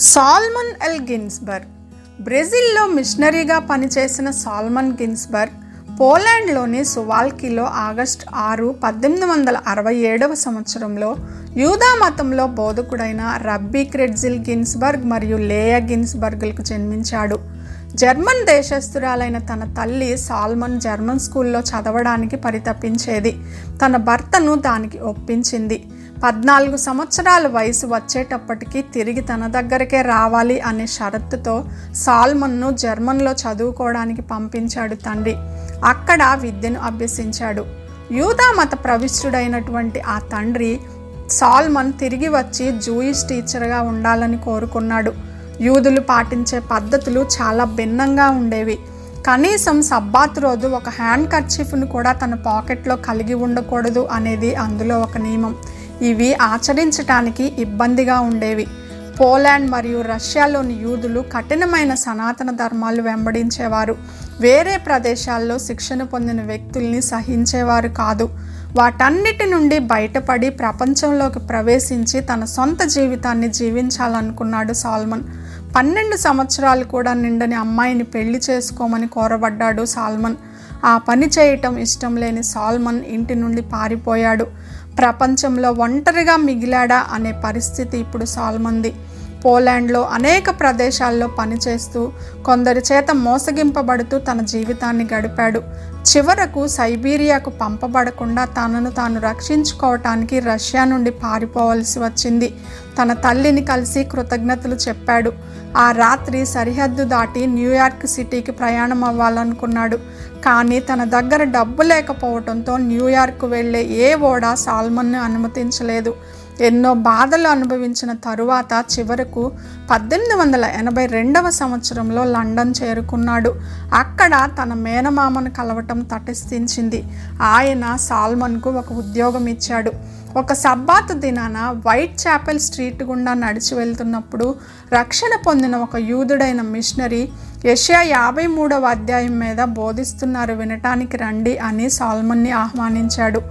Salmon L Ginsburg. బ్రెజిల్లో మిషనరీగా పనిచేసిన సాల్మన్ గిన్స్బర్గ్ పోలాండ్లోని సువాల్కిలో ఆగస్టు ఆరు పద్దెనిమిది వందల అరవై ఏడవ సంవత్సరంలో యూదా మతంలో బోధకుడైన రబ్బీ క్రెడ్జిల్ గిన్స్బర్గ్ మరియు లేయా గిన్స్బర్గ్లకు జన్మించాడు. జర్మన్ దేశస్థురాలైన తన తల్లి సాల్మన్ జర్మన్ స్కూల్లో చదవడానికి పరితపించేది. తన భర్తను దానికి ఒప్పించింది. పద్నాలుగు సంవత్సరాల వయసు వచ్చేటప్పటికి తిరిగి తన దగ్గరకే రావాలి అనే షరతుతో సాల్మన్ను జర్మన్లో చదువుకోవడానికి పంపించాడు తండ్రి. అక్కడ విద్యను అభ్యసించాడు. యూదా మత ప్రవిష్టుడైనటువంటి ఆ తండ్రి సాల్మన్ తిరిగి వచ్చి జూయిష్ టీచర్గా ఉండాలని కోరుకున్నాడు. యూదులు పాటించే పద్ధతులు చాలా భిన్నంగా ఉండేవి. కనీసం సబ్బాత్ రోజు ఒక హ్యాండ్ కర్చీఫ్ను కూడా తన పాకెట్లో కలిగి ఉండకూడదు అనేది అందులో ఒక నియమం. ఇవి ఆచరించటానికి ఇబ్బందిగా ఉండేవి. పోలాండ్ మరియు రష్యాలోని యూదులు కఠినమైన సనాతన ధర్మాలు వెంబడించేవారు. వేరే ప్రదేశాల్లో శిక్షణ పొందిన వ్యక్తుల్ని సహించేవారు కాదు. వాటన్నిటి నుండి బయటపడి ప్రపంచంలోకి ప్రవేశించి తన సొంత జీవితాన్ని జీవించాలనుకున్నాడు సాల్మన్. పన్నెండు సంవత్సరాలు కూడా నిండని అమ్మాయిని పెళ్ళి చేసుకోమని కోరబడ్డాడు సాల్మన్. ఆ పని చేయటం ఇష్టం లేని సాల్మన్ ఇంటి నుండి పారిపోయాడు. ప్రపంచంలో ఒంటరిగా మిగిలాడా అనే పరిస్థితి ఇప్పుడు సాల్మంది. పోలాండ్లో అనేక ప్రదేశాల్లో పనిచేస్తూ కొందరి చేత మోసగింపబడుతూ తన జీవితాన్ని గడిపాడు. చివరకు సైబీరియాకు పంపబడకుండా తనను తాను రక్షించుకోవటానికి రష్యా నుండి పారిపోవలసి వచ్చింది. తన తల్లిని కలిసి కృతజ్ఞతలు చెప్పాడు. ఆ రాత్రి సరిహద్దు దాటి న్యూయార్క్ సిటీకి ప్రయాణం అవ్వాలనుకున్నాడు. కానీ తన దగ్గర డబ్బు లేకపోవడంతో న్యూయార్క్ వెళ్ళే ఏ ఓడ సాల్మన్ను అనుమతించలేదు. ఎన్నో బాధలు అనుభవించిన తరువాత చివరకు పద్దెనిమిది వందల ఎనభై రెండవ సంవత్సరంలో లండన్ చేరుకున్నాడు. అక్కడ తన మేనమామను కలవటం తటస్థించింది. ఆయన సాల్మన్కు ఒక ఉద్యోగం ఇచ్చాడు. ఒక సబ్బాత్ దినాన వైట్ చాపెల్ స్ట్రీట్ గుండా నడిచి వెళ్తున్నప్పుడు రక్షణ పొందిన ఒక యూదుడైన మిషనరీ యషయా యాభై మూడవ అధ్యాయం మీద బోధిస్తున్నారు వినటానికి రండి అని సాల్మన్ని ఆహ్వానించాడు.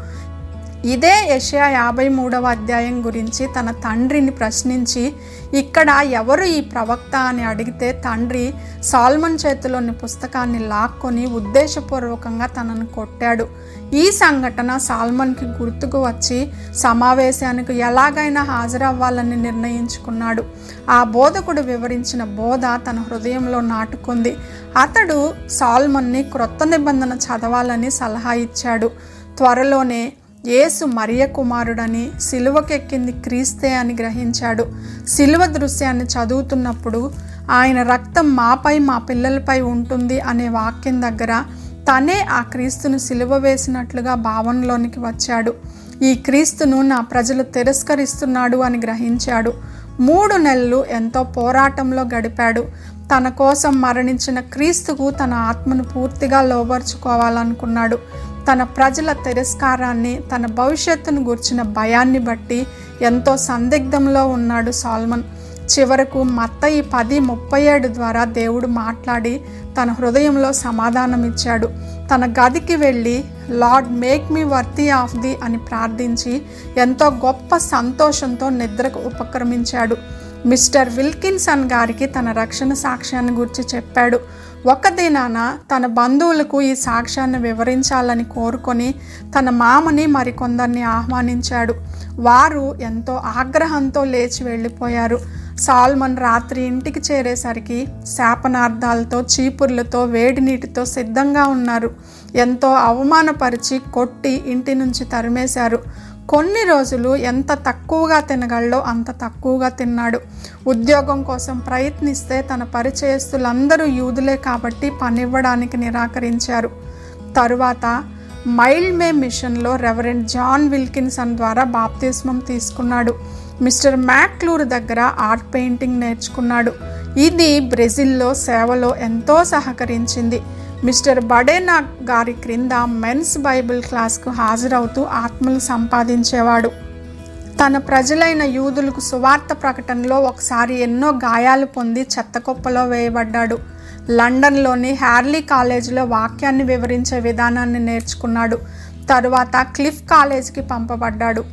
ఇదే యషయా యాభై మూడవ అధ్యాయం గురించి తన తండ్రిని ప్రశ్నించి ఇక్కడ ఎవరు ఈ ప్రవక్త అని అడిగితే తండ్రి సాల్మన్ చేతిలోని పుస్తకాన్ని లాక్కొని ఉద్దేశపూర్వకంగా తనను కొట్టాడు. ఈ సంఘటన సాల్మన్కి గుర్తుకు వచ్చి సమావేశానికి ఎలాగైనా హాజరవ్వాలని నిర్ణయించుకున్నాడు. ఆ బోధకుడు వివరించిన బోధ తన హృదయంలో నాటుకుంది. అతడు సాల్మన్ని క్రొత్త నిబంధన చదవాలని సలహా ఇచ్చాడు. త్వరలోనే యేసు మరియ కుమారుడని సిలువకెక్కింది క్రీస్తే అని గ్రహించాడు. సిలువ దృశ్యాన్ని చదువుతున్నప్పుడు ఆయన రక్తం మాపై మా పిల్లలపై ఉంటుంది అనే వాక్యం దగ్గర తనే ఆ క్రీస్తును సిలువ వేసినట్లుగా భావనలోనికి వచ్చాడు. ఈ క్రీస్తును నా ప్రజలు తిరస్కరిస్తున్నాడు అని గ్రహించాడు. మూడు నెలలు ఎంతో పోరాటంలో గడిపాడు. తన కోసం మరణించిన క్రీస్తుకు తన ఆత్మను పూర్తిగా లోబర్చుకోవాలనుకున్నాడు. తన ప్రజల తిరస్కారాన్ని తన భవిష్యత్తును గుర్చిన భయాన్ని బట్టి ఎంతో సందిగ్ధంలో ఉన్నాడు సాల్మన్. చివరకు మత్తయి పది ముప్పై ఏడు ద్వారా దేవుడు మాట్లాడి తన హృదయంలో సమాధానం ఇచ్చాడు తన గదికి వెళ్ళి lord make me worthy of the అని ప్రార్థించి ఎంతో గొప్ప సంతోషంతో నిద్రకు ఉపక్రమించాడు. మిస్టర్ విల్కిన్సన్ గారికి తన రక్షణ సాక్ష్యాన్ని గురించి చెప్పాడు. ఒక దినాన తన బంధువులకు ఈ సాక్ష్యాన్ని వివరించాలని కోరుకొని తన మామని మరికొందరిని ఆహ్వానించాడు. వారు ఎంతో ఆగ్రహంతో లేచి వెళ్ళిపోయారు. సాల్మన్ రాత్రి ఇంటికి చేరేసరికి శాపనార్థాలతో చీపుర్లతో వేడి నీటితో సిద్ధంగా ఉన్నారు. ఎంతో అవమానపరిచి కొట్టి ఇంటి నుంచి తరిమేశారు. కొన్ని రోజులు ఎంత తక్కువగా తినగలడో అంత తక్కువగా తిన్నాడు. ఉద్యోగం కోసం ప్రయత్నిస్తే తన పరిచయస్తులందరూ యూదులే కాబట్టి పనివ్వడానికి నిరాకరించారు. తరువాత మైల్డ్ మే మిషన్లో రెవరెండ్ జాన్ విల్కిన్సన్ ద్వారా బాప్తిస్మం తీసుకున్నాడు. మిస్టర్ మ్యాక్లూర్ దగ్గర ఆర్ట్ పెయింటింగ్ నేర్చుకున్నాడు. ఇది బ్రెజిల్లో సేవలో ఎంతో సహకరించింది. మిస్టర్ బడేనా గారి క్రింద మెన్స్ బైబిల్ క్లాస్కు హాజరవుతూ ఆత్మలు సంపాదించేవాడు. తన ప్రజలైన యూదులకు సువార్త ప్రకటనలో ఒకసారి ఎన్నో గాయాలు పొంది చెత్తకొప్పలో వేయబడ్డాడు. లండన్లోని హ్యార్లీ కాలేజీలో వాక్యాన్ని వివరించే విధానాన్ని నేర్చుకున్నాడు. తరువాత క్లిఫ్ కాలేజీకి పంపబడ్డాడు.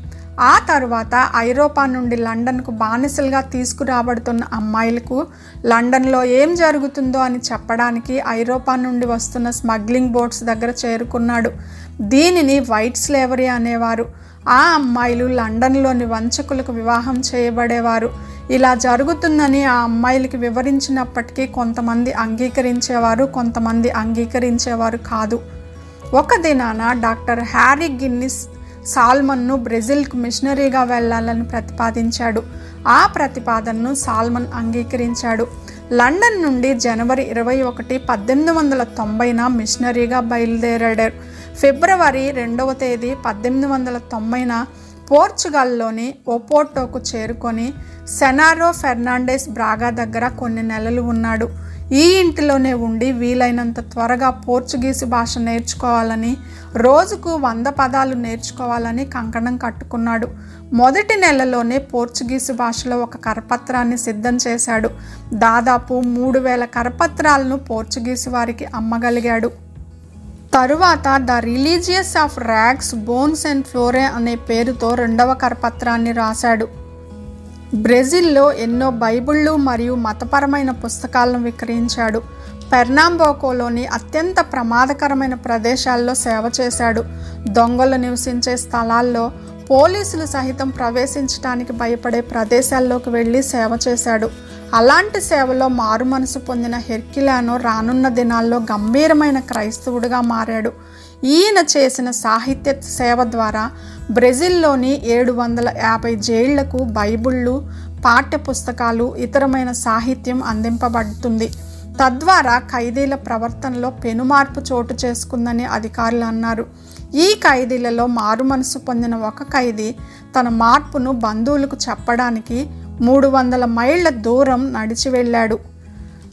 ఆ తరువాత ఐరోపా నుండి లండన్కు బానిసలుగా తీసుకురాబడుతున్న అమ్మాయిలకు లండన్లో ఏం జరుగుతుందో అని చెప్పడానికి ఐరోపా నుండి వస్తున్న స్మగ్లింగ్ బోట్స్ దగ్గర చేరుకున్నాడు. దీనిని వైట్ స్లేవరీ అనేవారు. ఆ అమ్మాయిలు లండన్లోని వంచకులకు వివాహం చేయబడేవారు. ఇలా జరుగుతుందని ఆ అమ్మాయిలకి వివరించినప్పటికీ కొంతమంది అంగీకరించేవారు కొంతమంది అంగీకరించేవారు కాదు. ఒక దినాన డాక్టర్ హ్యారీ గిన్నిస్ సాల్మన్ను బ్రెజిల్కు మిషనరీగా వెళ్ళాలని ప్రతిపాదించాడు. ఆ ప్రతిపాదనను సాల్మన్ అంగీకరించాడు. లండన్ నుండి జనవరి ఇరవై ఒకటి పద్దెనిమిది వందల తొంభైన మిషనరీగా బయలుదేరాడు. ఫిబ్రవరి రెండవ తేదీ పద్దెనిమిది వందల తొంభైన పోర్చుగల్లోని ఒపోటోకు చేరుకొని సెనారో ఫెర్నాండెస్ బ్రాగా దగ్గర కొన్ని నెలలు ఉన్నాడు. ఈ ఇంటిలోనే ఉండి వీలైనంత త్వరగా పోర్చుగీసు భాష నేర్చుకోవాలని రోజుకు వంద పదాలు నేర్చుకోవాలని కంకణం కట్టుకున్నాడు. మొదటి నెలలోనే పోర్చుగీసు భాషలో ఒక కరపత్రాన్ని సిద్ధం చేశాడు. దాదాపు మూడు వేల కరపత్రాలను పోర్చుగీసు వారికి అమ్మగలిగాడు. తరువాత the religious of rags bones and flora అనే పేరుతో రెండవ కరపత్రాన్ని రాశాడు. బ్రెజిల్లో ఎన్నో బైబిళ్ళు మరియు మతపరమైన పుస్తకాలను విక్రయించాడు. పెర్నాంబోకోలోని అత్యంత ప్రమాదకరమైన ప్రదేశాల్లో సేవ చేశాడు. దొంగలు నివసించే స్థలాల్లో పోలీసులు సహితం ప్రవేశించడానికి భయపడే ప్రదేశాల్లోకి వెళ్ళి సేవ చేశాడు. అలాంటి సేవలో మారు మనసు పొందిన హెర్కిలాను రానున్న దినాల్లో గంభీరమైన క్రైస్తవుడిగా మారాడు. ఈయన చేసిన సాహిత్య సేవ ద్వారా బ్రెజిల్లోని ఏడు వందల యాభై జైళ్ళకు బైబిళ్ళు పాఠ్య పుస్తకాలు ఇతరమైన సాహిత్యం అందింపబడుతుంది. తద్వారా ఖైదీల ప్రవర్తనలో పెనుమార్పు చోటు చేసుకుందని అధికారులు అన్నారు. ఈ ఖైదీలలో మారు మనసు పొందిన ఒక ఖైదీ తన మార్పును బంధువులకు చెప్పడానికి మూడు వందల మైళ్ళ దూరం నడిచి వెళ్ళాడు.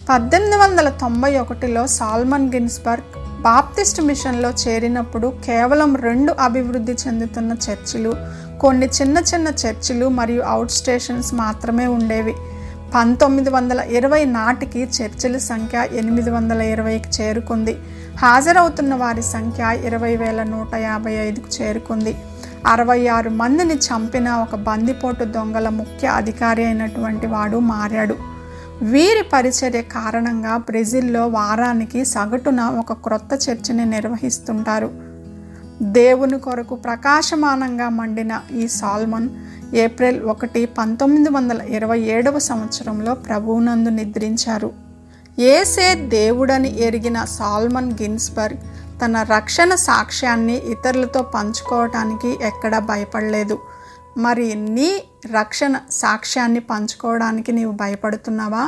పద్దెనిమిది వందల తొంభై ఒకటిలో సాల్మన్ గిన్స్బర్గ్ బాప్తిస్ట్ మిషన్లో చేరినప్పుడు కేవలం రెండు అభివృద్ధి చెందుతున్న చర్చిలు కొన్ని చిన్న చిన్న చర్చిలు మరియు అవుట్ స్టేషన్స్ మాత్రమే ఉండేవి. పంతొమ్మిది వందల ఇరవై నాటికి చర్చిల సంఖ్య ఎనిమిది వందల ఇరవైకి చేరుకుంది. హాజరవుతున్న వారి సంఖ్య ఇరవై వేల నూట యాభై ఐదుకు చేరుకుంది. అరవై ఆరు మందిని చంపిన ఒక బందిపోటు దొంగల ముఖ్య అధికారి అయినటువంటి వాడు మారాడు. వీరి పరిచర్య కారణంగా బ్రెజిల్లో వారానికి సగటున ఒక క్రొత్త చర్చిని నిర్వహిస్తుంటారు. దేవుని కొరకు ప్రకాశమానంగా మండిన ఈ సాల్మన్ ఏప్రిల్ ఒకటి పంతొమ్మిది వందల ఇరవై ఏడవ సంవత్సరంలో ప్రభువునందు నిద్రించారు. ఏసే దేవుడని ఎరిగిన సాల్మన్ గిన్స్బర్గ్ తన రక్షణ సాక్ష్యాన్ని ఇతరులతో పంచుకోవటానికి ఎక్కడా భయపడలేదు. మరి నీ రక్షణ సాక్ష్యాన్ని పంచుకోవడానికి నీవు భయపడుతున్నావా?